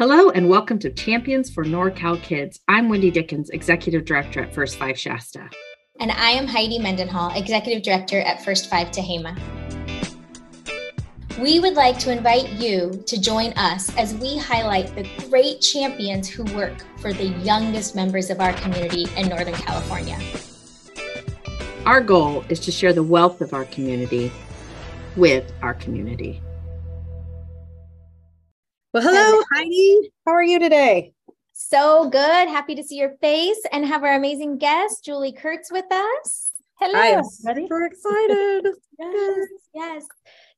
Hello and welcome to Champions for NorCal Kids. I'm Wendy Dickens, Executive Director at First Five Shasta. And I am Heidi Mendenhall, Executive Director at First Five Tehama. We would like to invite you to join us as we highlight the great champions who work for the youngest members of our community in Northern California. Our goal is to share the wealth of our community with our community. Well, hello, Heidi. How are you today? So good. Happy to see your face and have our amazing guest, Julie Kurtz, with us. Hello. I am super excited. yes, yes.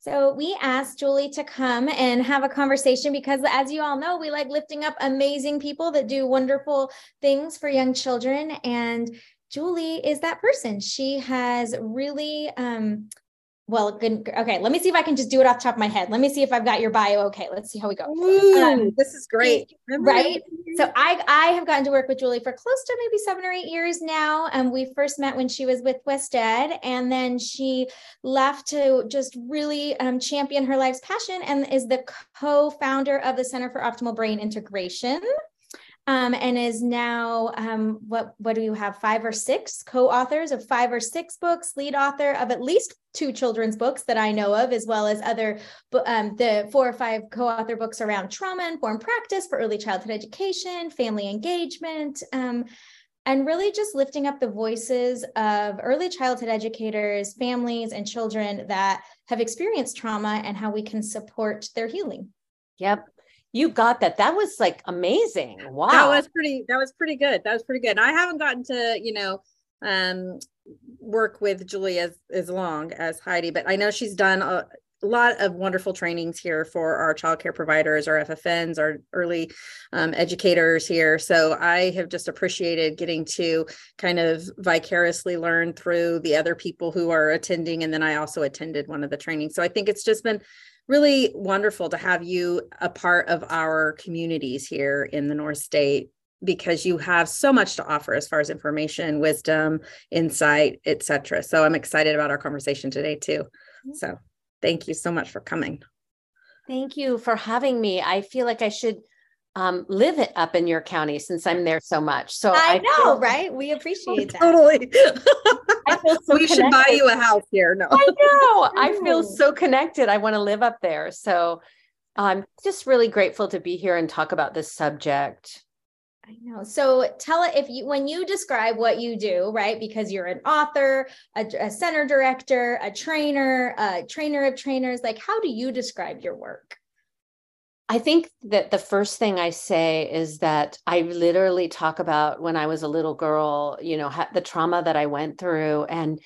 So we asked Julie to come and have a conversation because, as you all know, we like lifting up amazing people that do wonderful things for young children. And Julie is that person. She has really um, well, good. Okay, let me see if I can just do it off the top of my head. Let me see if I've got your bio. Okay, let's see how we go. Ooh, um, this is great. Right. So I I have gotten to work with Julie for close to maybe seven or eight years now. And we first met when she was with WestEd, and then she left to just really um, champion her life's passion and is the co-founder of the Center for Optimal Brain Integration um, and is now um, what what do you have five or six co-authors of five or six books lead author of at least two children's books that i know of as well as other um, the four or five co-author books around trauma informed practice for early childhood education family engagement um, and really just lifting up the voices of early childhood educators families and children that have experienced trauma and how we can support their healing. Yep you got that. That was like amazing. Wow. that was pretty that was pretty good. That was pretty good. I haven't gotten to you know um work with julie as as long as heidi but i know she's done a, a lot of wonderful trainings here for our child care providers our ffns our early um, educators here. So i have just appreciated getting to kind of vicariously learn through the other people who are attending and then i also attended one of the trainings. So i think it's just been really wonderful to have you a part of our communities here in the North State because you have so much to offer as far as information, wisdom, insight, etc. So I'm excited about our conversation today too. Mm-hmm. So thank you so much for coming. Thank you for having me. I feel like I should um, live it up in your county since I'm there so much. So I, I know, feel, right? We appreciate that. Totally. I feel so we connected. should buy you a house here. No, I know. I feel so connected. I want to live up there. So I'm just really grateful to be here and talk about this subject. I know. So tell it if you when you describe what you do, right? Because you're an author, a, a center director, a trainer, a trainer of trainers. Like, how do you describe your work? I think that the first thing I say is that I literally talk about when I was a little girl, you know, the trauma that I went through. And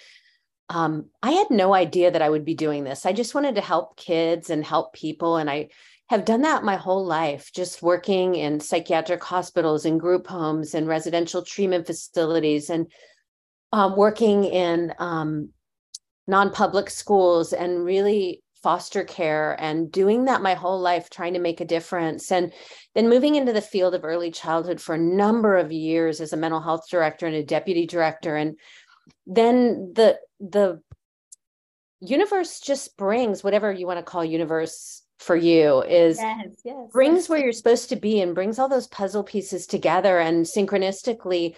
um, I had no idea that I would be doing this. I just wanted to help kids and help people. And I have done that my whole life, just working in psychiatric hospitals and group homes and residential treatment facilities and um, working in um, non public schools and really foster care and doing that my whole life, trying to make a difference. And then moving into the field of early childhood for a number of years as a mental health director and a deputy director. And then the, the, universe just brings whatever you want to call universe for you is yes, yes, brings yes. where you're supposed to be and brings all those puzzle pieces together and synchronistically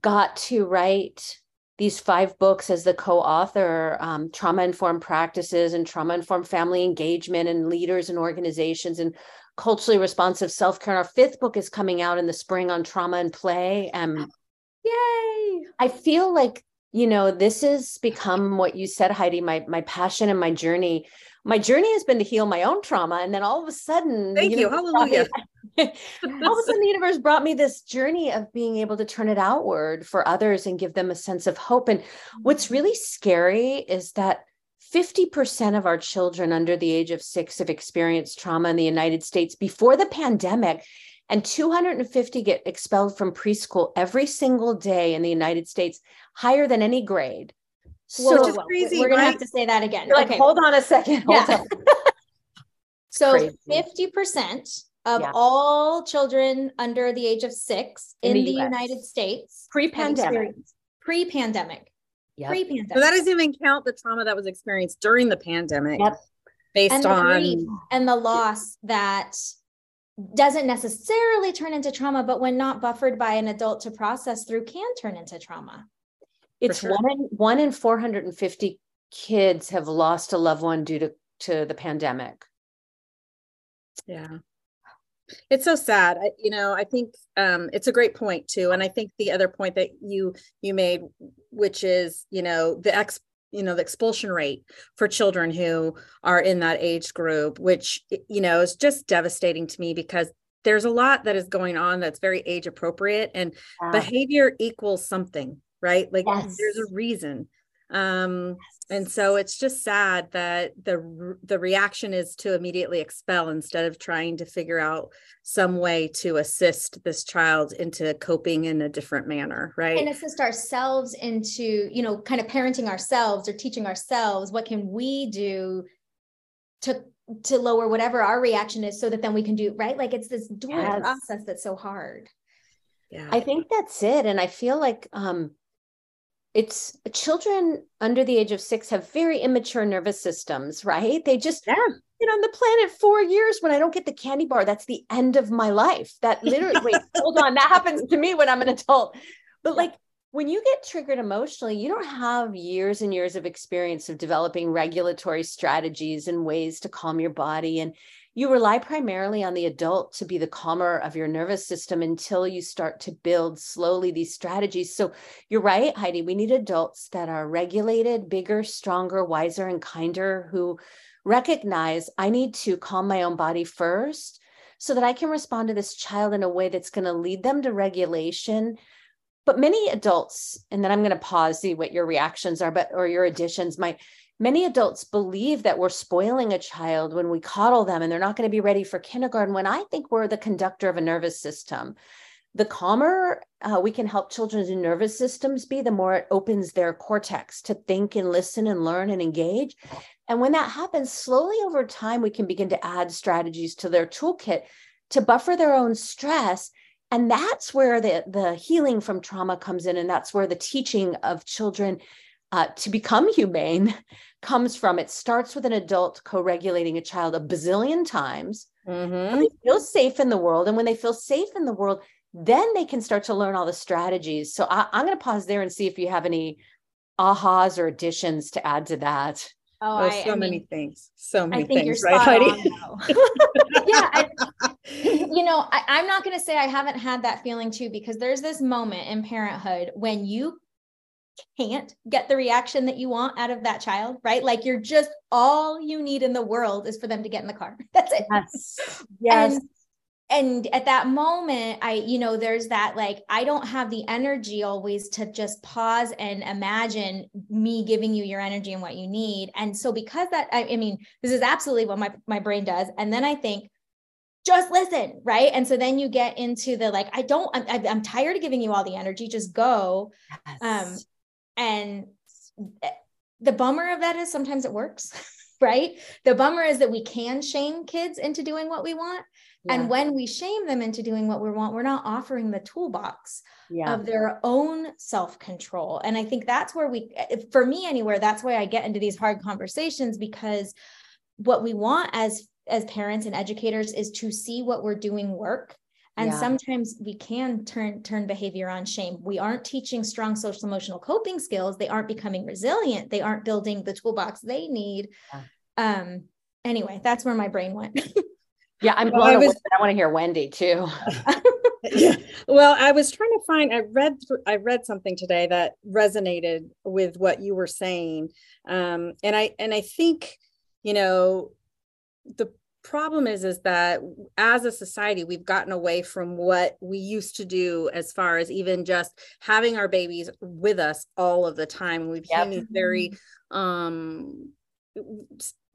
got to write these five books as the co-author um, trauma informed practices and trauma informed family engagement and leaders and organizations and culturally responsive self-care. And our fifth book is coming out in the spring on trauma and play and yay! I feel like you know this has become what you said heidi my my passion and my journey my journey has been to heal my own trauma and then all of a sudden thank you, hallelujah all of a sudden the universe brought me this journey of being able to turn it outward for others and give them a sense of hope and what's mm-hmm. really scary is that 50% of our children under the age of six have experienced trauma in the United States before the pandemic, and 250 get expelled from preschool every single day in the United States, higher than any grade. So Which is crazy. We're gonna have to say that again. Like, okay, hold on a second. Hold yeah. on. so 50% of yeah. all children under the age of six in, in the, the United States pre-pandemic. Pre-pandemic. Yep. Pre-pandemic. So that doesn't even count the trauma that was experienced during the pandemic. Yep. Based and on and the loss that doesn't necessarily turn into trauma, but when not buffered by an adult to process through, can turn into trauma. It's sure. one in one in 450 kids have lost a loved one due to, to the pandemic. Yeah. It's so sad. I, you know, I think um, it's a great point too. And I think the other point that you you made, which is, you know, the ex you know the expulsion rate for children who are in that age group which you know is just devastating to me because there's a lot that is going on that's very age appropriate and behavior equals something right? Like yes. there's a reason. Um and so it's just sad that the the reaction is to immediately expel instead of trying to figure out some way to assist this child into coping in a different manner right? And assist ourselves into you know kind of parenting ourselves or teaching ourselves what can we do to to lower whatever our reaction is so that then we can do right? Like it's this dual yes. process that's so hard. Yeah. I think that's it. And i feel like um it's children under the age of six have very immature nervous systems, right? They just, yeah. you know, on the planet four years when I don't get the candy bar, that's the end of my life. That literally, wait, hold on, that happens to me when I'm an adult. But like when you get triggered emotionally, you don't have years and years of experience of developing regulatory strategies and ways to calm your body. And you rely primarily on the adult to be the calmer of your nervous system until you start to build slowly these strategies. So you're right, Heidi. We need adults that are regulated, bigger, stronger, wiser, and kinder who recognize I need to calm my own body first so that I can respond to this child in a way that's going to lead them to regulation. But many adults, and then I'm going to pause, see what your reactions are, but or your additions might many adults believe that we're spoiling a child when we coddle them and they're not going to be ready for kindergarten when i think we're the conductor of a nervous system. The calmer uh, we can help children's nervous systems be the more it opens their cortex to think and listen and learn and engage. And when that happens slowly over time we can begin to add strategies to their toolkit to buffer their own stress and that's where the, the healing from trauma comes in and that's where the teaching of children uh, to become humane comes from. It starts with an adult co-regulating a child a bazillion times. Mm-hmm. they feel safe in the world and when they feel safe in the world then they can start to learn all the strategies. So I, am going to pause there and see if you have any ahas or additions to add to that oh, I, so I many mean, things so many things right heidi yeah I, you know I, i'm not going to say i haven't had that feeling too because there's this moment in parenthood when you can't get the reaction that you want out of that child, right? Like you're just all you need in the world is for them to get in the car. That's it. Yes. Yes. And, and at that moment, I, you know, there's that like, I don't have the energy always to just pause and imagine me giving you your energy and what you need. And so, because that, I, I mean, this is absolutely what my, my brain does. And then I think, just listen right and so then you get into the like i don't i'm, I'm tired of giving you all the energy just go yes. um and the bummer of that is sometimes it works, right? The bummer is that we can shame kids into doing what we want. Yeah. And when we shame them into doing what we want, we're not offering the toolbox yeah. of their own self control. And I think that's where we, for me anywhere, that's why I get into these hard conversations because what we want as as parents and educators is to see what we're doing work and yeah. sometimes we can turn turn behavior on shame we aren't teaching strong social emotional coping skills they aren't becoming resilient they aren't building the toolbox they need um anyway that's where my brain went yeah i'm well, I, was, I want to hear wendy too yeah. well i was trying to find i read i read something today that resonated with what you were saying um and i and i think you know the problem is is that as a society we've gotten away from what we used to do as far as even just having our babies with us all of the time we became yep. very um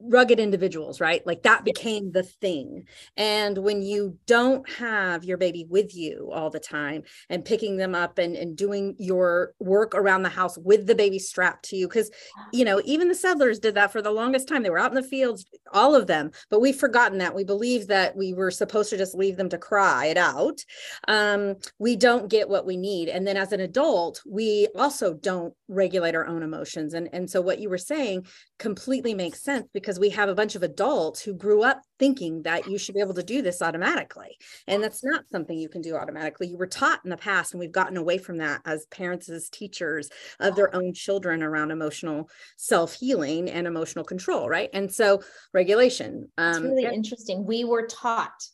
rugged individuals, right? Like that became the thing. And when you don't have your baby with you all the time and picking them up and, and doing your work around the house with the baby strapped to you, because, you know, even the settlers did that for the longest time. They were out in the fields, all of them, but we've forgotten that. We believe that we were supposed to just leave them to cry it out. Um, we don't get what we need. And then as an adult, we also don't regulate our own emotions. And, and so what you were saying completely makes sense because because we have a bunch of adults who grew up thinking that you should be able to do this automatically. And that's not something you can do automatically. You were taught in the past, and we've gotten away from that as parents, as teachers of their own children around emotional self healing and emotional control, right? And so regulation. Um, it's really interesting. We were taught,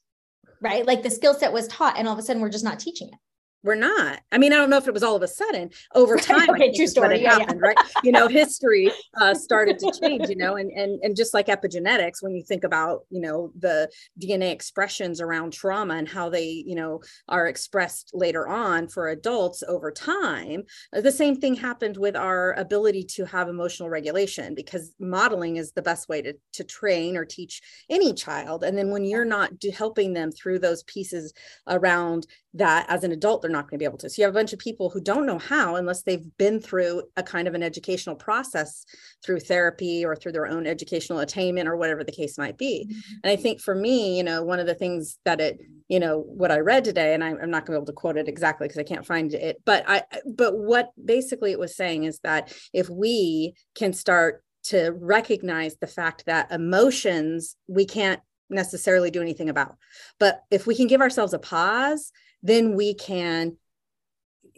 right? Like the skill set was taught, and all of a sudden we're just not teaching it we're not. I mean, I don't know if it was all of a sudden over time. okay, true story. Yeah, happened, yeah. right? You know, history uh, started to change. You know, and and and just like epigenetics, when you think about you know the DNA expressions around trauma and how they you know are expressed later on for adults over time, uh, the same thing happened with our ability to have emotional regulation because modeling is the best way to to train or teach any child. And then when you're not helping them through those pieces around that as an adult they're not going to be able to so you have a bunch of people who don't know how unless they've been through a kind of an educational process through therapy or through their own educational attainment or whatever the case might be mm-hmm. and i think for me you know one of the things that it you know what i read today and I, i'm not going to be able to quote it exactly because i can't find it but i but what basically it was saying is that if we can start to recognize the fact that emotions we can't necessarily do anything about. But if we can give ourselves a pause then we can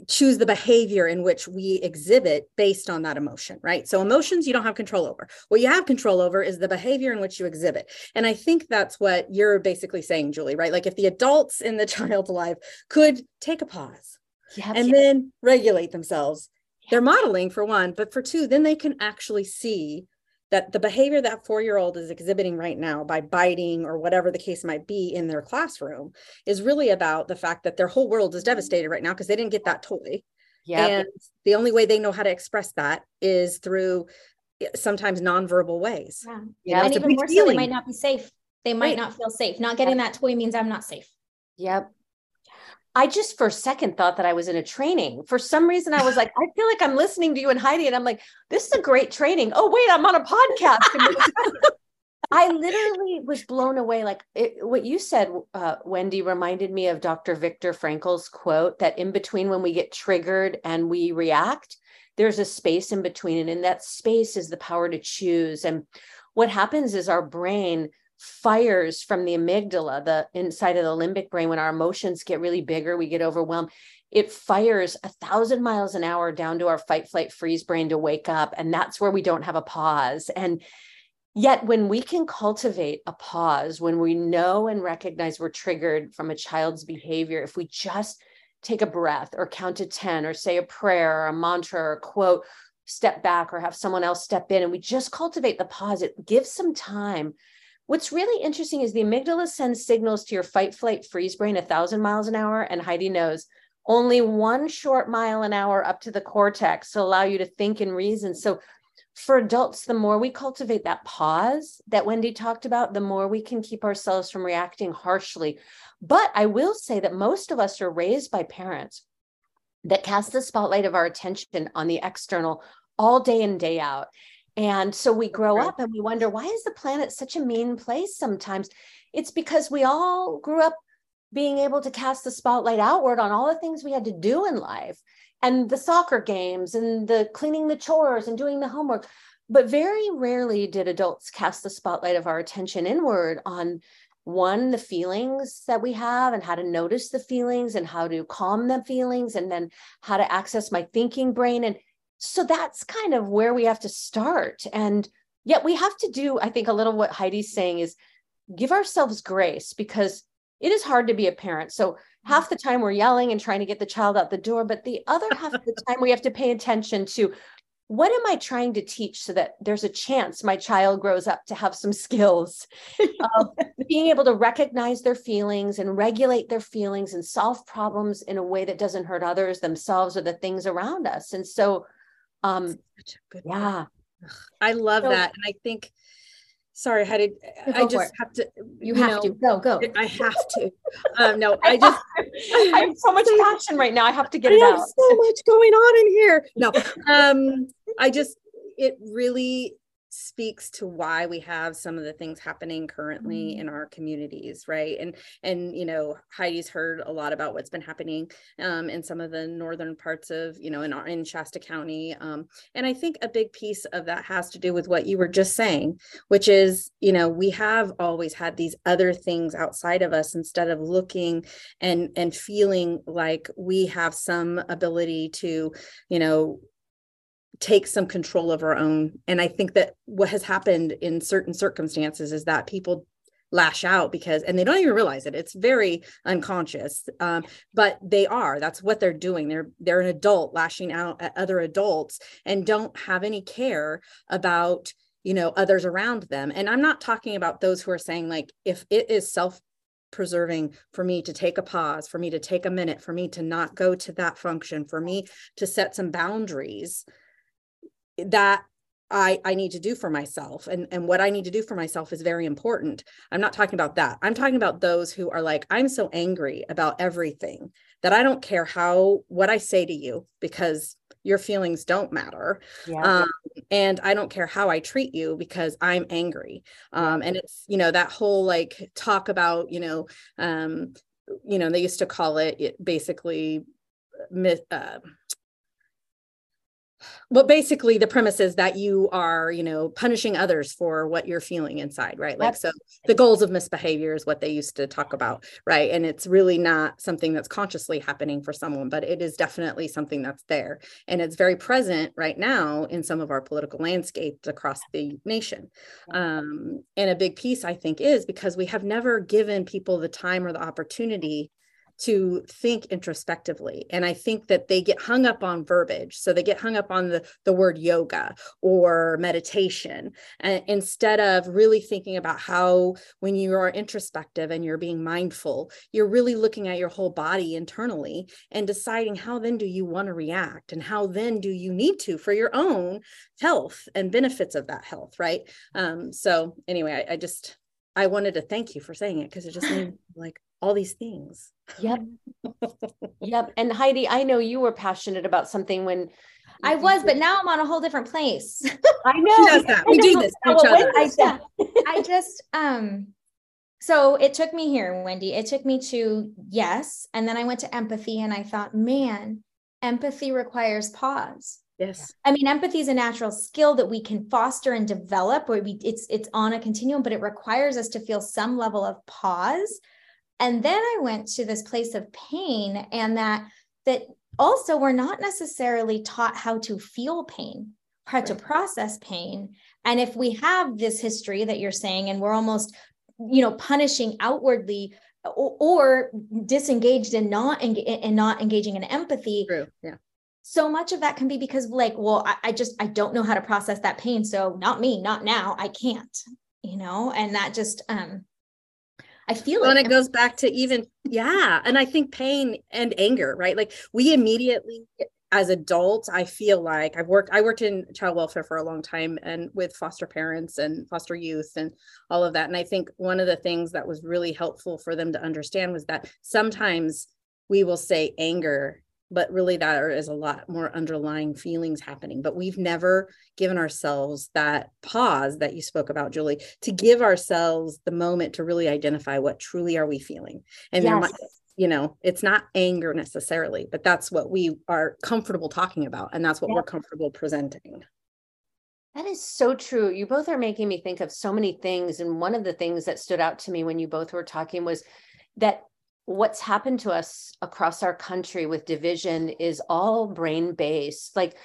choose the behavior in which we exhibit based on that emotion, right? So emotions you don't have control over. What you have control over is the behavior in which you exhibit. And I think that's what you're basically saying, Julie, right? Like if the adults in the child's life could take a pause and then regulate themselves, they're modeling for one, but for two, then they can actually see that the behavior that four year old is exhibiting right now by biting or whatever the case might be in their classroom is really about the fact that their whole world is devastated right now because they didn't get that toy. Yeah. And the only way they know how to express that is through eh, sometimes nonverbal ways. Yeah. yeah. And even more so, they might not be safe. They might right. not feel safe. Not getting that toy means I'm not safe. Yep. I just for a second thought that I was in a training. For some reason, I was like, I feel like I'm listening to you and Heidi, and I'm like, this is a great training. Oh, wait, I'm on a podcast. I literally was blown away. Like it, what you said, uh, Wendy, reminded me of Dr. Viktor Frankl's quote that in between when we get triggered and we react, there's a space in between. And in that space is the power to choose. And what happens is our brain fires from the amygdala, the inside of the limbic brain, when our emotions get really bigger, we get overwhelmed. It fires a thousand miles an hour down to our fight, flight, freeze brain to wake up. And that's where we don't have a pause. And yet, when we can cultivate a pause, when we know and recognize we're triggered from a child's behavior, if we just take a breath or count to 10 or say a prayer or a mantra or a quote, step back or have someone else step in, and we just cultivate the pause, it gives some time What's really interesting is the amygdala sends signals to your fight, flight, freeze brain a thousand miles an hour. And Heidi knows only one short mile an hour up to the cortex to allow you to think and reason. So for adults, the more we cultivate that pause that Wendy talked about, the more we can keep ourselves from reacting harshly. But I will say that most of us are raised by parents that cast the spotlight of our attention on the external all day and day out. And so we grow up and we wonder, why is the planet such a mean place sometimes? It's because we all grew up being able to cast the spotlight outward on all the things we had to do in life and the soccer games and the cleaning the chores and doing the homework. But very rarely did adults cast the spotlight of our attention inward on one, the feelings that we have and how to notice the feelings and how to calm the feelings and then how to access my thinking brain. And so that's kind of where we have to start. And yet we have to do, I think, a little what Heidi's saying is give ourselves grace because it is hard to be a parent. So half the time we're yelling and trying to get the child out the door, but the other half of the time we have to pay attention to what am I trying to teach so that there's a chance my child grows up to have some skills of being able to recognize their feelings and regulate their feelings and solve problems in a way that doesn't hurt others, themselves, or the things around us. And so um yeah. I love so, that and i think sorry how did i just have to you, you have know, to. Go go. I have to. Um no i just i have so much passion right now. I have to get I it out. so much going on in here. No um i just it really speaks to why we have some of the things happening currently mm-hmm. in our communities right and and you know heidi's heard a lot about what's been happening um, in some of the northern parts of you know in our in shasta county um, and i think a big piece of that has to do with what you were just saying which is you know we have always had these other things outside of us instead of looking and and feeling like we have some ability to you know take some control of our own. And I think that what has happened in certain circumstances is that people lash out because and they don't even realize it. It's very unconscious. Um, but they are. That's what they're doing. They're they're an adult lashing out at other adults and don't have any care about you know others around them. And i'm not talking about those who are saying like if it is self preserving for me to take a pause for me to take a minute for me to not go to that function for me to set some boundaries that I, I need to do for myself and, and what I need to do for myself is very important. I'm not talking about that. I'm talking about those who are like, I'm so angry about everything that I don't care how, what I say to you because your feelings don't matter. Yeah. Um, and I don't care how I treat you because I'm angry. Um, and it's, you know, that whole like talk about, you know, um, you know, they used to call it, it basically, uh, well basically the premise is that you are you know punishing others for what you're feeling inside right? Like so the goals of misbehavior is what they used to talk about right? And it's really not something that's consciously happening for someone but it is definitely something that's there. And it's very present right now in some of our political landscapes across the nation. Um, and a big piece i think is because we have never given people the time or the opportunity to think introspectively. And i think that they get hung up on verbiage. So they get hung up on the, the word yoga or meditation and instead of really thinking about how when you are introspective and you're being mindful you're really looking at your whole body internally and deciding how then do you want to react and how then do you need to for your own health and benefits of that health right? Um, so anyway I, I just I wanted to thank you for saying it because it just made like all these things. Yep. yep. And Heidi, I know you were passionate about something when I was, but now I'm on a whole different place. I know. She does that. We do this. Each other. I, I just um so it took me here, Wendy. It took me to yes. And then I went to empathy and I thought, man, empathy requires pause. Yes. I mean, empathy is a natural skill that we can foster and develop where we it's it's on a continuum, but it requires us to feel some level of pause and then i went to this place of pain and that that also we're not necessarily taught how to feel pain how to process pain. And if we have this history that you're saying and we're almost you know punishing outwardly or, or disengaged and not and not engaging in empathy True. yeah. so much of that can be because like well I, I just i don't know how to process that pain so not me not now i can't you know? And that just um I feel well, it. And it goes back to even, yeah. And I think pain and anger, right? Like we immediately, as adults, I feel like I've worked, I worked in child welfare for a long time and with foster parents and foster youth and all of that. And I think one of the things that was really helpful for them to understand was that sometimes we will say anger but really there is a lot more underlying feelings happening but we've never given ourselves that pause that you spoke about julie to give ourselves the moment to really identify what truly are we feeling and yes. might you know it's not anger necessarily but that's what we are comfortable talking about and that's what we're comfortable presenting that is so true. You both are making me think of so many things. And one of the things that stood out to me when you both were talking was that what's happened to us across our country with division is all brain based. Like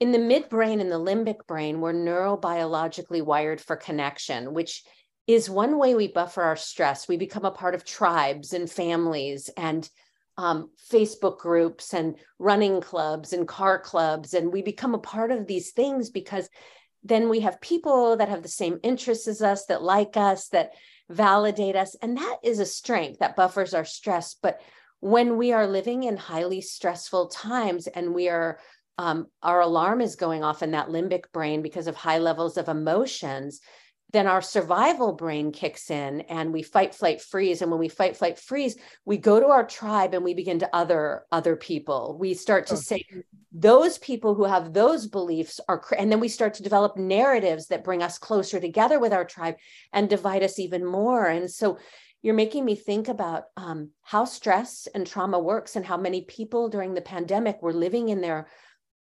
in the midbrain and the limbic brain, we're neurobiologically wired for connection, which is one way we buffer our stress. We become a part of tribes and families and um, Facebook groups and running clubs and car clubs. And we become a part of these things because then we have people that have the same interests as us, that like us, that validate us. And that is a strength that buffers our stress. But when we are living in highly stressful times and we are, um, our alarm is going off in that limbic brain because of high levels of emotions, then our survival brain kicks in and we fight flight freeze. And when we fight flight freeze we go to our tribe and we begin to other other people. We start to say those people who have those beliefs are and then we start to develop narratives that bring us closer together with our tribe and divide us even more. And so you're making me think about um, how stress and trauma works and how many people during the pandemic were living in their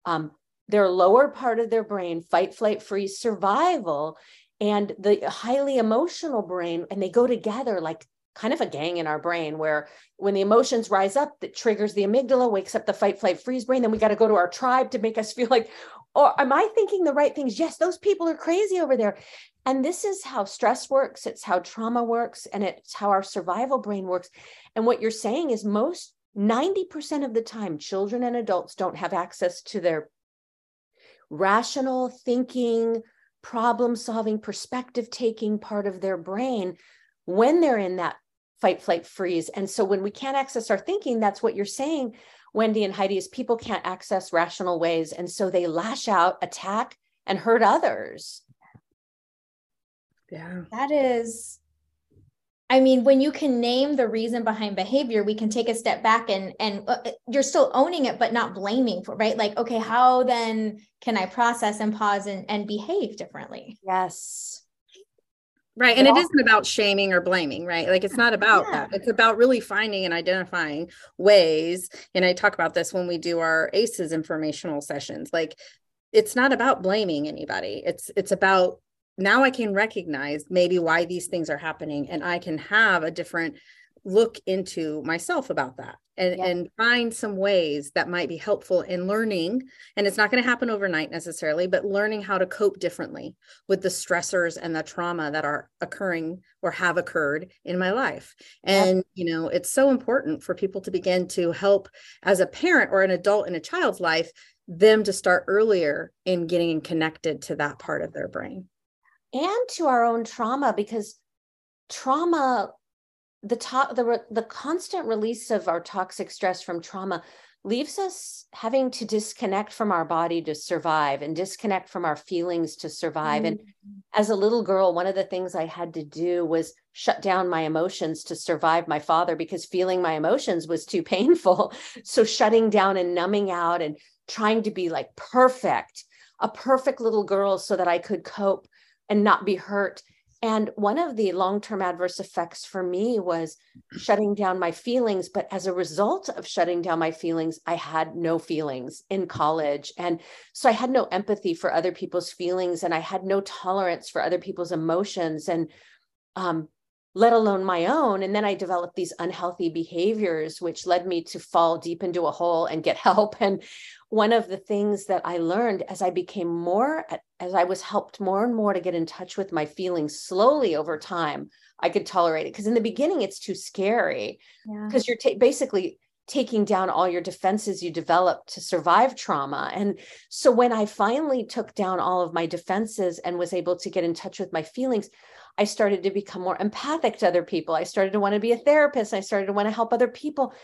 um, their lower part of their brain fight flight freeze survival and the highly emotional brain and they go together like kind of a gang in our brain where when the emotions rise up that triggers the amygdala wakes up the fight flight freeze brain then we got to go to our tribe to make us feel like oh am i thinking the right things? Yes those people are crazy over there. And this is how stress works it's how trauma works and it's how our survival brain works. And what you're saying is most 90% of the time children and adults don't have access to their rational thinking problem solving, perspective taking part of their brain when they're in that fight, flight, freeze. And so when we can't access our thinking, that's what you're saying, Wendy and Heidi, is people can't access rational ways. And so they lash out, attack, and hurt others. Yeah. That is I mean, when you can name the reason behind behavior, we can take a step back and and uh, you're still owning it, but not blaming for right. Like, okay, how then can I process and pause and, and behave differently? Yes. Right. And it isn't about shaming or blaming, right? Like it's not about yeah. that. It's about really finding and identifying ways. And I talk about this when we do our ACEs informational sessions. Like it's not about blaming anybody. It's it's about now I can recognize maybe why these things are happening and I can have a different look into myself about that and, yeah. and find some ways that might be helpful in learning. And it's not going to happen overnight necessarily, but learning how to cope differently with the stressors and the trauma that are occurring or have occurred in my life. And, yeah. you know, it's so important for people to begin to help as a parent or an adult in a child's life, them to start earlier in getting connected to that part of their brain and to our own trauma because trauma the to- the the constant release of our toxic stress from trauma leaves us having to disconnect from our body to survive and disconnect from our feelings to survive mm-hmm. and as a little girl one of the things i had to do was shut down my emotions to survive my father because feeling my emotions was too painful so shutting down and numbing out and trying to be like perfect a perfect little girl so that i could cope and not be hurt. And one of the long term adverse effects for me was shutting down my feelings. But as a result of shutting down my feelings, I had no feelings in college. And so I had no empathy for other people's feelings and I had no tolerance for other people's emotions and um, let alone my own. And then I developed these unhealthy behaviors, which led me to fall deep into a hole and get help. And one of the things that I learned as I became more, as I was helped more and more to get in touch with my feelings slowly over time, I could tolerate it. Because in the beginning, it's too scary because yeah. you're basically taking down all your defenses you developed to survive trauma. And so when I finally took down all of my defenses and was able to get in touch with my feelings, I started to become more empathic to other people. I started to want to be a therapist. I started to want to help other people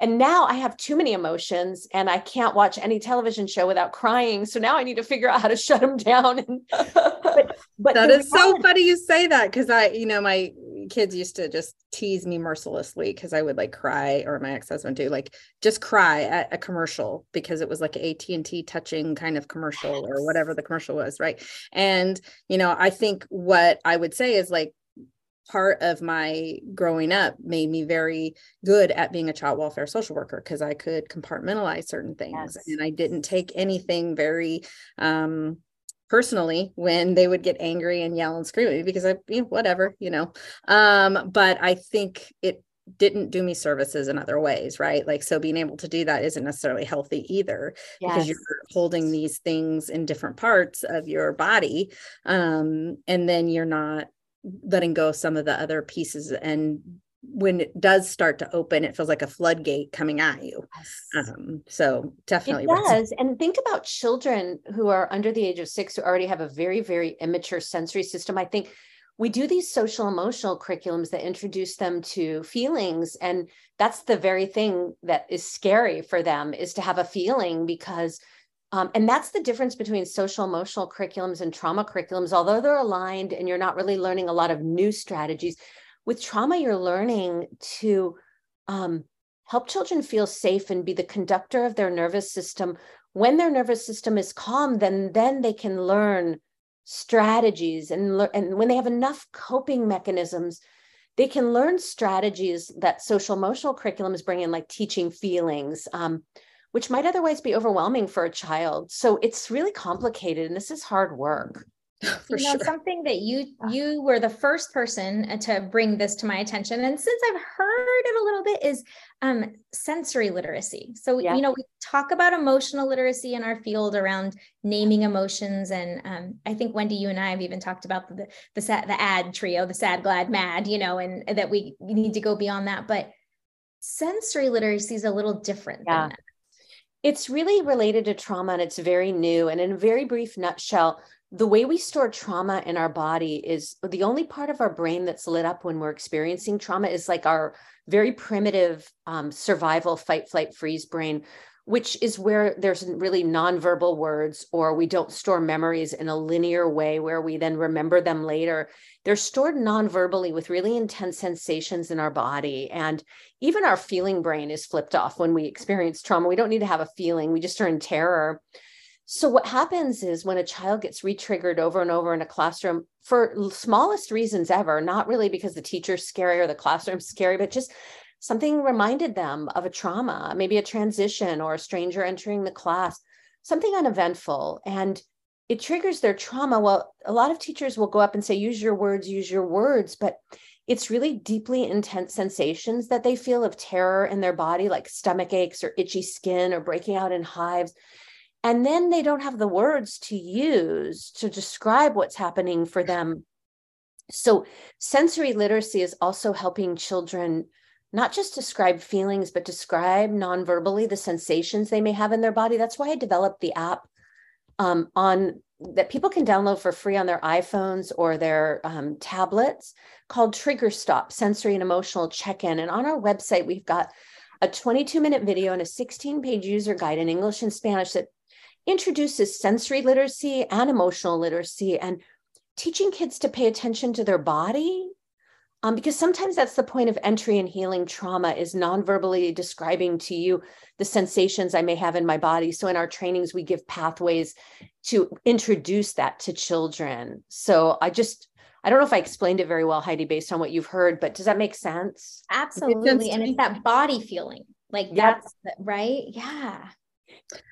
and now I have too many emotions and I can't watch any television show without crying. So now I need to figure out how to shut them down. But, but that is so funny you say that because I, you know, my kids used to just tease me mercilessly because I would like cry, or my ex-husband too, like just cry at a commercial because it was like AT and T touching kind of commercial yes. or whatever the commercial was, right? And you know, I think what I would say is like part of my growing up made me very good at being a child welfare social worker because I could compartmentalize certain things yes. and I didn't take anything very um, personally when they would get angry and yell and scream at me because I you know, whatever you know um, but I think it didn't do me services in other ways right like so being able to do that isn't necessarily healthy either yes. because you're holding these things in different parts of your body um, and then you're not letting go of some of the other pieces and when it does start to open it feels like a floodgate coming at you yes. um, so definitely it does and think about children who are under the age of six who already have a very very immature sensory system i think we do these social emotional curriculums that introduce them to feelings and that's the very thing that is scary for them is to have a feeling because Um, and that's the difference between social emotional curriculums and trauma curriculums. Although they're aligned and you're not really learning a lot of new strategies, with trauma, you're learning to um, help children feel safe and be the conductor of their nervous system. When their nervous system is calm, then then they can learn strategies and and when they have enough coping mechanisms they can learn strategies that social emotional curriculums bring in like teaching feelings um, which might otherwise be overwhelming for a child so it's really complicated and this is hard work you know, sure. something that you you were the first person uh, to bring this to my attention, and since I've heard it a little bit, is um, sensory literacy. So yeah. you know, we talk about emotional literacy in our field around naming emotions, and um, I think Wendy, you and I have even talked about the the sad, the ad trio, the sad, glad, mad. You know, and that we need to go beyond that, but sensory literacy is a little different yeah. It's really related to trauma and it's very new. And in a very brief nutshell, the way we store trauma in our body is the only part of our brain that's lit up when we're experiencing trauma is like our very primitive um, survival fight flight freeze brain which is where there's really nonverbal words or we don't store memories in a linear way where we then remember them later. They're stored nonverbally with really intense sensations in our body. And even our feeling brain is flipped off when we experience trauma. We don't need to have a feeling. We just are in terror so what happens is when a child gets re-triggered over and over in a classroom for smallest reasons ever, not really because the teacher's scary or the classroom's scary, but just something reminded them of a trauma, maybe a transition or a stranger entering the class, something uneventful. And it triggers their trauma. Well, a lot of teachers will go up and say, use your words, use your words, but it's really deeply intense sensations that they feel of terror in their body, like stomach aches or itchy skin or breaking out in hives and then they don't have the words to use to describe what's happening for them so sensory literacy is also helping children not just describe feelings but describe non-verbally the sensations they may have in their body that's why i developed the app um, on that people can download for free on their iPhones or their um, tablets called Trigger Stop Sensory and Emotional Check In. And on our website, we've got a 22 minute video and a 16 page user guide in English and Spanish that introduces sensory literacy and emotional literacy and teaching kids to pay attention to their body. Um, because sometimes that's the point of entry and healing trauma is non-verbally describing to you the sensations I may have in my body. So in our trainings, we give pathways to introduce that to children. So I just I don't know if I explained it very well, Heidi, based on what you've heard, but does that make sense? Absolutely. And it's that body feeling. Like yep. that's right. Yeah.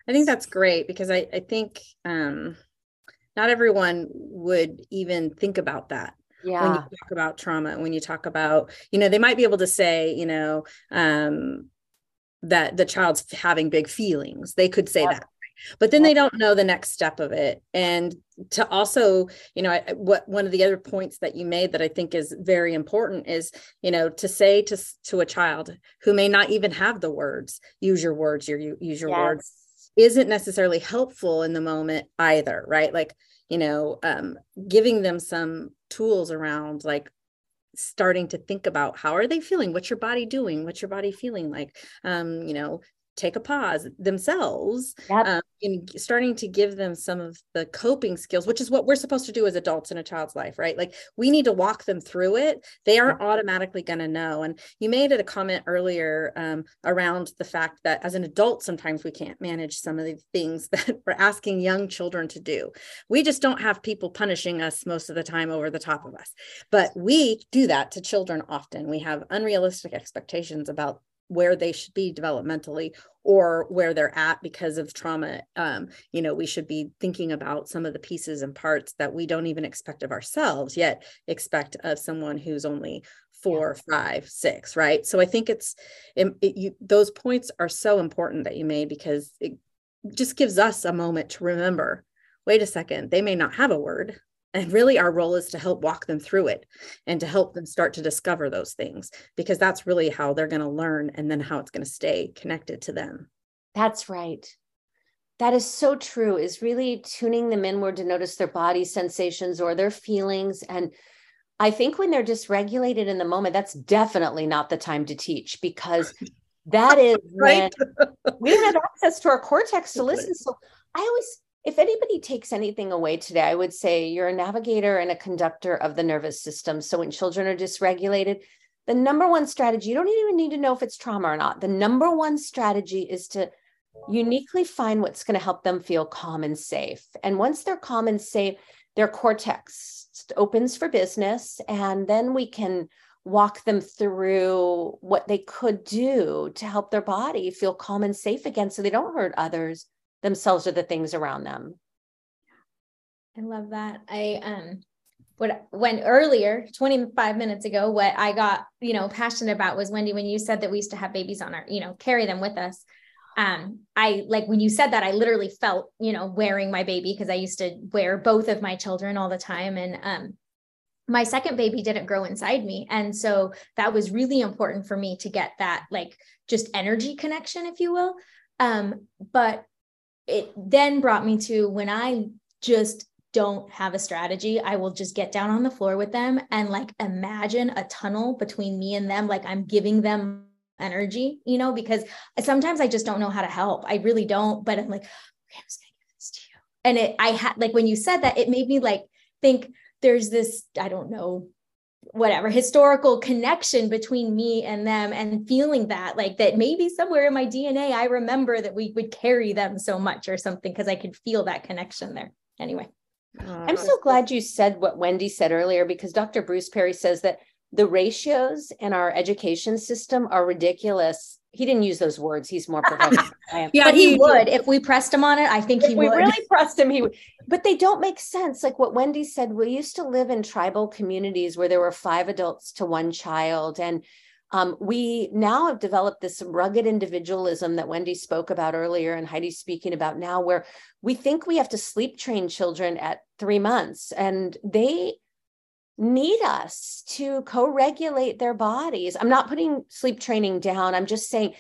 I think that's great because I, I think um, not everyone would even think about that. Yeah. When you talk about trauma, when you talk about, you know, they might be able to say, you know, um, that the child's having big feelings. They could say yep. that but then they don't know the next step of it. And to also you know what one of the other points that you made that i think is very important is you know to say to to a child who may not even have the words use your words your use your yes. words isn't necessarily helpful in the moment either right? Like you know um giving them some tools around like starting to think about how are they feeling? What's your body doing? What's your body feeling like? Um you know take a pause themselves yep. um, and starting to give them some of the coping skills which is what we're supposed to do as adults in a child's life right? Like we need to walk them through it. They aren't automatically going to know. And you made it a comment earlier um, around the fact that as an adult sometimes we can't manage some of the things that we're asking young children to do. We just don't have people punishing us most of the time over the top of us. But we do that to children often. We have unrealistic expectations about where they should be developmentally or where they're at because of trauma um, you know we should be thinking about some of the pieces and parts that we don't even expect of ourselves yet expect of someone who's only four yeah. five six right so i think it's it, it, you, those points are so important that you made because it just gives us a moment to remember wait a second they may not have a word and really our role is to help walk them through it and to help them start to discover those things because that's really how they're going to learn and then how it's going to stay connected to them that's right that is so true is really tuning them inward to notice their body sensations or their feelings and i think when they're dysregulated in the moment that's definitely not the time to teach because that is right. we don't have access to our cortex to listen. So I always, if anybody takes anything away today, I would say you're a navigator and a conductor of the nervous system. So when children are dysregulated, the number one strategy, you don't even need to know if it's trauma or not. The number one strategy is to uniquely find what's going to help them feel calm and safe. And once they're calm and safe, their cortex opens for business. And then we can walk them through what they could do to help their body feel calm and safe again so they don't hurt others, themselves, or the things around them. I love that. I um what when earlier 25 minutes ago what i got you know passionate about was wendy when you said that we used to have babies on our you know carry them with us um i like when you said that i literally felt you know wearing my baby because i used to wear both of my children all the time and um my second baby didn't grow inside me and so that was really important for me to get that like just energy connection if you will um but it then brought me to when i just don't have a strategy i will just get down on the floor with them and like imagine a tunnel between me and them like i'm giving them energy, you know, because sometimes I just don't know how to help. I really don't, but I'm like, okay, I'm just gonna give this to you. And it, I had like when you said that, it made me like think there's this, I don't know, whatever historical connection between me and them and feeling that like that maybe somewhere in my DNA I remember that we would carry them so much or something because I could feel that connection there. Anyway. Ah, I'm so glad you said what Wendy said earlier because Dr. Bruce Perry says that the ratios in our education system are ridiculous. He didn't use those words. He's more professional. yeah, but he, he would if we pressed him on it. I think he we would. really pressed him. He would. But they don't make sense. Like what Wendy said, we used to live in tribal communities where there were five adults to one child, and um, we now have developed this rugged individualism that Wendy spoke about earlier, and Heidi's speaking about now, where we think we have to sleep train children at three months, and they need us to co regulate their bodies. I'm not putting sleep training down. I'm just saying,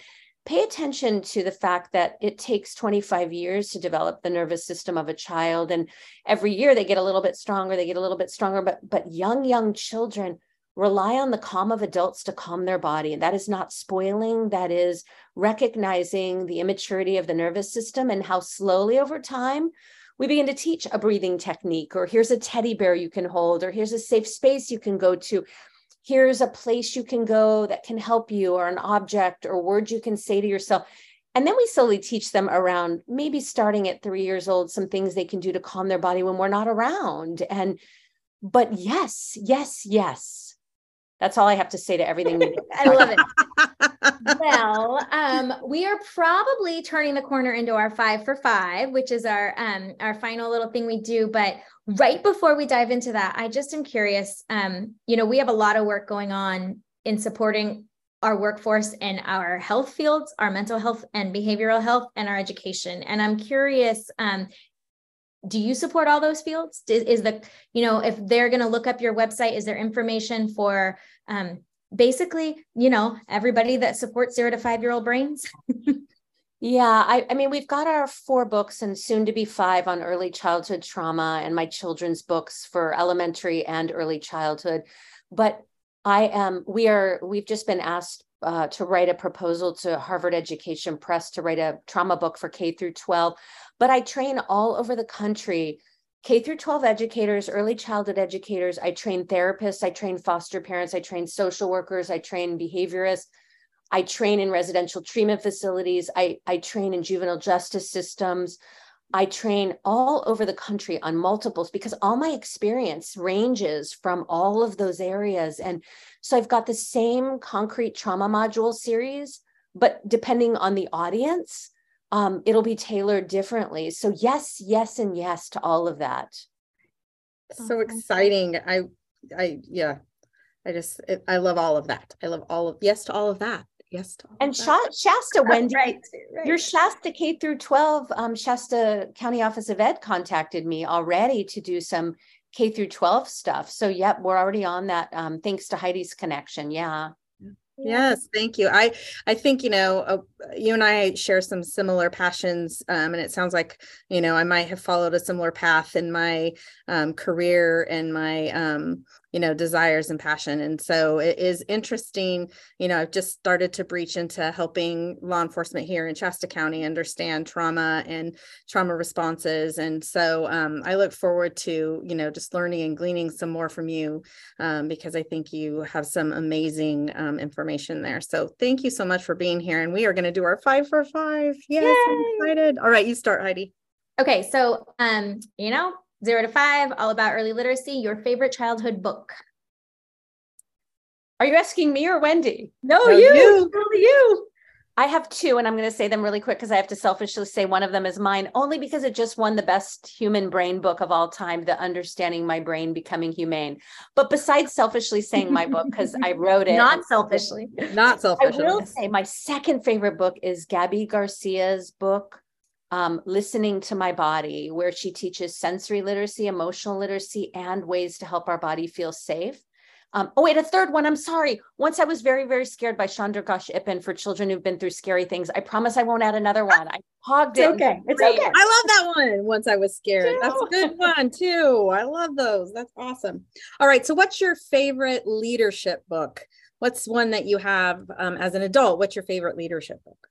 pay attention to the fact that it takes 25 years to develop the nervous system of a child. And every year they get a little bit stronger, they get a little bit stronger. But, but young, young children rely on the calm of adults to calm their body. And that is not spoiling, that is recognizing the immaturity of the nervous system and how slowly over time we begin to teach a breathing technique, or here's a teddy bear you can hold, or here's a safe space you can go to. Here's a place you can go that can help you, or an object or words you can say to yourself. And then we slowly teach them around maybe starting at three years old, some things they can do to calm their body when we're not around. And, but yes, yes, yes. That's all I have to say to everything. I love it. Well, um, we are probably turning the corner into our five for five, which is our um, our final little thing we do. But right before we dive into that, I just am curious. Um, you know, we have a lot of work going on in supporting our workforce and our health fields, our mental health and behavioral health, and our education. And I'm curious, um, do you support all those fields? Is, is the, you know, if they're going to look up your website, is there information for um, basically, you know, everybody that supports zero to five year old brains? yeah, I, I mean, we've got our four books and soon to be five on early childhood trauma and my children's books for elementary and early childhood. But I am, we are, we've just been asked uh, to write a proposal to Harvard Education Press to write a trauma book for K through 12. But I train all over the country K through 12 educators, early childhood educators. I train therapists, I train foster parents, I train social workers, I train behaviorists. I train in residential treatment facilities. I, I train in juvenile justice systems. I train all over the country on multiples because all my experience ranges from all of those areas. And so I've got the same concrete trauma module series, but depending on the audience, um, it'll be tailored differently. So yes, yes, and yes to all of that. So exciting. I, I, yeah, I just, it, I love all of that. I love all of, yes to all of that. Yes. To and Shasta, Wendy, right, right. your Shasta K through 12, um, Shasta County Office of Ed contacted me already to do some K through 12 stuff. So yep, we're already on that. Um, thanks to Heidi's connection. Yeah. Yes, thank you. I I think you know uh, you and I share some similar passions, um, and it sounds like you know I might have followed a similar path in my um, career and my um, you know desires and passion. And so it is interesting you know i've just started to breach into helping law enforcement here in shasta county understand trauma and trauma responses. And so um, i look forward to you know just learning and gleaning some more from you um, because i think you have some amazing um, information there. So thank you so much for being here and we are going to do our five for five. Yes Yay! i'm excited. All right you start heidi. Okay so um you know zero to five, all about early literacy, your favorite childhood book. Are you asking me or Wendy? No, no you. you. you. I have two, and I'm going to say them really quick because I have to selfishly say one of them is mine, only because it just won the best human brain book of all time, The Understanding My Brain Becoming Humane. But besides selfishly saying my book, because I wrote it. Not selfishly. Not selfishly. I will say my second favorite book is Gabi Garcia's book, um, listening to my body, where she teaches sensory literacy, emotional literacy, and ways to help our body feel safe. Um, oh, wait, a third one. I'm sorry. Once I was very, very scared by Chandra Ghosh Ippen for children who've been through scary things. I promise I won't add another one. I hogged it's it. Okay. It's okay. I love that one. Once I was scared. Too. That's a good one too. I love those. That's awesome. All right. So, what's your favorite leadership book? What's one that you have um, as an adult? What's your favorite leadership book?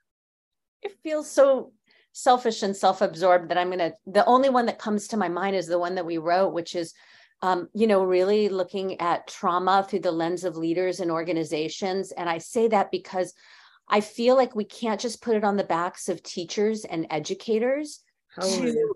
It feels so selfish and self-absorbed that i'm going to the only one that comes to my mind is the one that we wrote which is um, you know really looking at trauma through the lens of leaders and organizations. And i say that because i feel like we can't just put it on the backs of teachers and educators to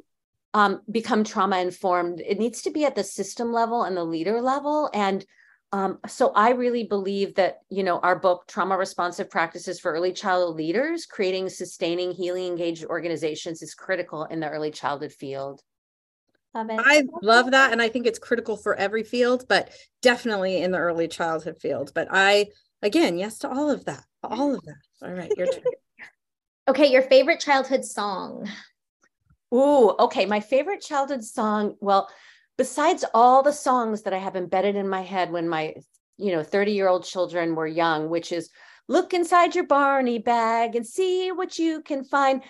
um, become trauma informed it needs to be at the system level and the leader level. And um, so I really believe that you know our book trauma responsive practices for early childhood leaders creating sustaining healing engaged organizations is critical in the early childhood field. Love it. I love that and I think it's critical for every field but definitely in the early childhood field but I again yes to all of that all of that. All right, your turn. okay, your favorite childhood song. Ooh, okay, my favorite childhood song well besides all the songs that I have embedded in my head when my, you know, 30 year old children were young, which is look inside your Barney bag and see what you can find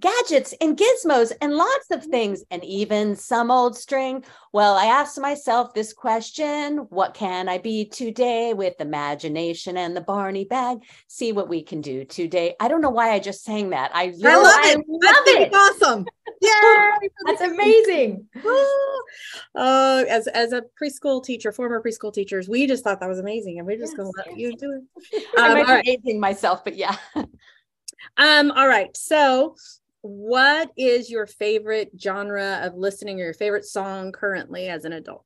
gadgets and gizmos and lots of things and even some old string. Well, I asked myself this question What can I be today with imagination and the Barney bag? See what we can do today. I don't know why I just sang that. I, really, I love it. I love it. awesome. Yeah, that's amazing. uh, as as a preschool teacher, former preschool teachers, we just thought that was amazing, and we're just yes, going to let you do it. Um, I might be right. aging myself, but yeah. Um, all right. So, what is your favorite genre of listening or your favorite song currently as an adult?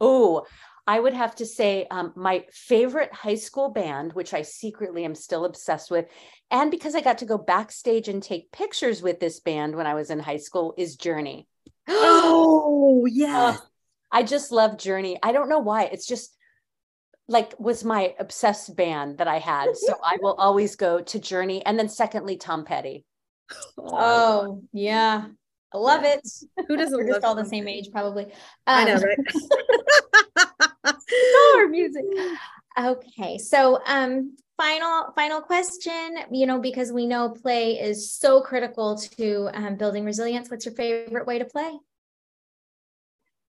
Oh, I would have to say um, my favorite high school band, which I secretly am still obsessed with, and because I got to go backstage and take pictures with this band when I was in high school, is Journey. Oh, yeah. I just love Journey. I don't know why. It's just like was my obsessed band that I had. So I will always go to Journey. And then secondly, Tom Petty. Oh, yeah. I love it. Who doesn't We're just all the same age, probably. Um, I know, right? Our music. Okay. So um final final question you know because we know play is so critical to um, building resilience what's your favorite way to play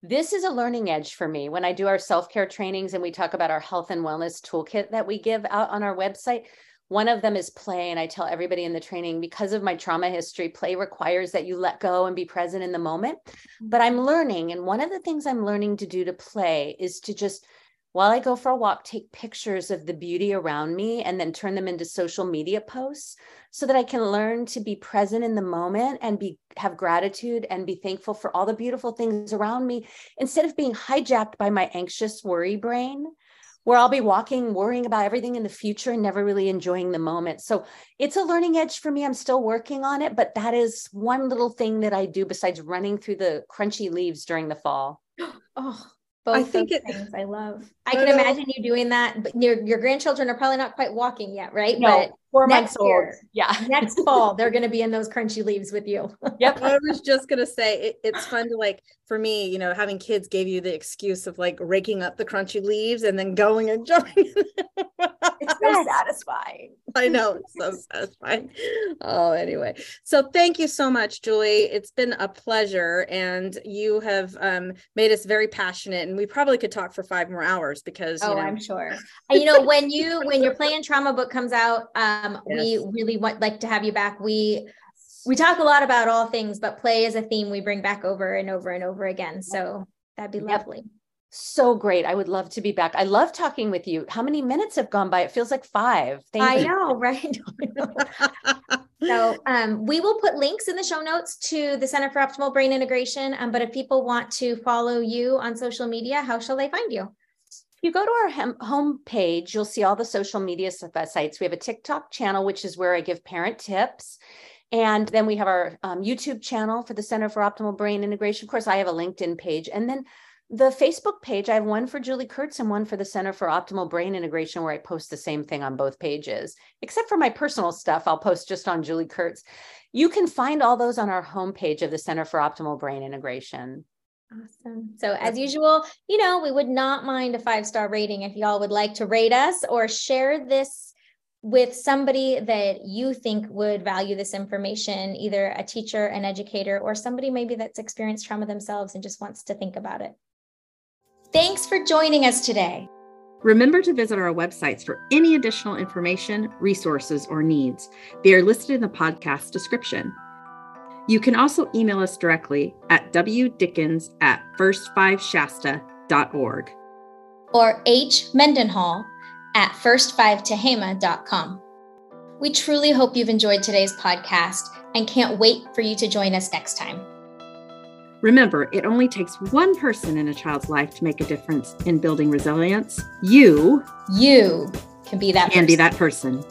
this is a learning edge for me when I do our self care trainings and we talk about our health and wellness toolkit that we give out on our website. One of them is play. And I tell everybody in the training because of my trauma history, play requires that you let go and be present in the moment. But mm-hmm. I'm learning. And one of the things I'm learning to do to play is to just while I go for a walk, take pictures of the beauty around me and then turn them into social media posts so that I can learn to be present in the moment and be have gratitude and be thankful for all the beautiful things around me instead of being hijacked by my anxious worry brain where I'll be walking worrying about everything in the future and never really enjoying the moment. So it's a learning edge for me. I'm still working on it, but that is one little thing that I do besides running through the crunchy leaves during the fall. Oh, both I think it, things I love. I can imagine you doing that, but your your grandchildren are probably not quite walking yet, right? No, but Four Next months old. year. Yeah. Next fall, they're going to be in those crunchy leaves with you. Yep. I was just gonna say it, it's fun to like for me, you know, having kids gave you the excuse of like raking up the crunchy leaves and then going and jumping. It's so satisfying. I know it's so satisfying. Oh, anyway. So thank you so much, Julie. It's been a pleasure. And you have um, made us very passionate. And we probably could talk for five more hours because Oh, you know, I'm sure. You know, when you when your play and trauma book comes out, um, we Yes. really want like to have you back. We we talk a lot about all things, but play is a theme we bring back over and over and over again. So that'd be Yep. lovely. So great. I would love to be back. I love talking with you. How many minutes have gone by? It feels like five. Thank I you. know, right? So um, we will put links in the show notes to the Center for Optimal Brain Integration. Um, but if people want to follow you on social media, how shall they find you? You go to our hem- home page, you'll see all the social media uh, sites. We have a TikTok channel, which is where I give parent tips. And then we have our um, YouTube channel for the Center for Optimal Brain Integration. Of course, I have a LinkedIn page. And then the Facebook page, I have one for Julie Kurtz and one for the Center for Optimal Brain Integration, where I post the same thing on both pages. Except for my personal stuff, I'll post just on Julie Kurtz. You can find all those on our homepage of the Center for Optimal Brain Integration. Awesome. So, as usual, you know, we would not mind a five star rating if y'all would like to rate us or share this with somebody that you think would value this information, either a teacher, an educator, or somebody maybe that's experienced trauma themselves and just wants to think about it. Thanks for joining us today. Remember to visit our websites for any additional information, resources, or needs. They are listed in the podcast description. You can also email us directly at wdickens at first5shasta.org. or H. Mendenhall at first5tehama.com. We truly hope you've enjoyed today's podcast and can't wait for you to join us next time. Remember, it only takes one person in a child's life to make a difference in building resilience. You You can be that can be that person.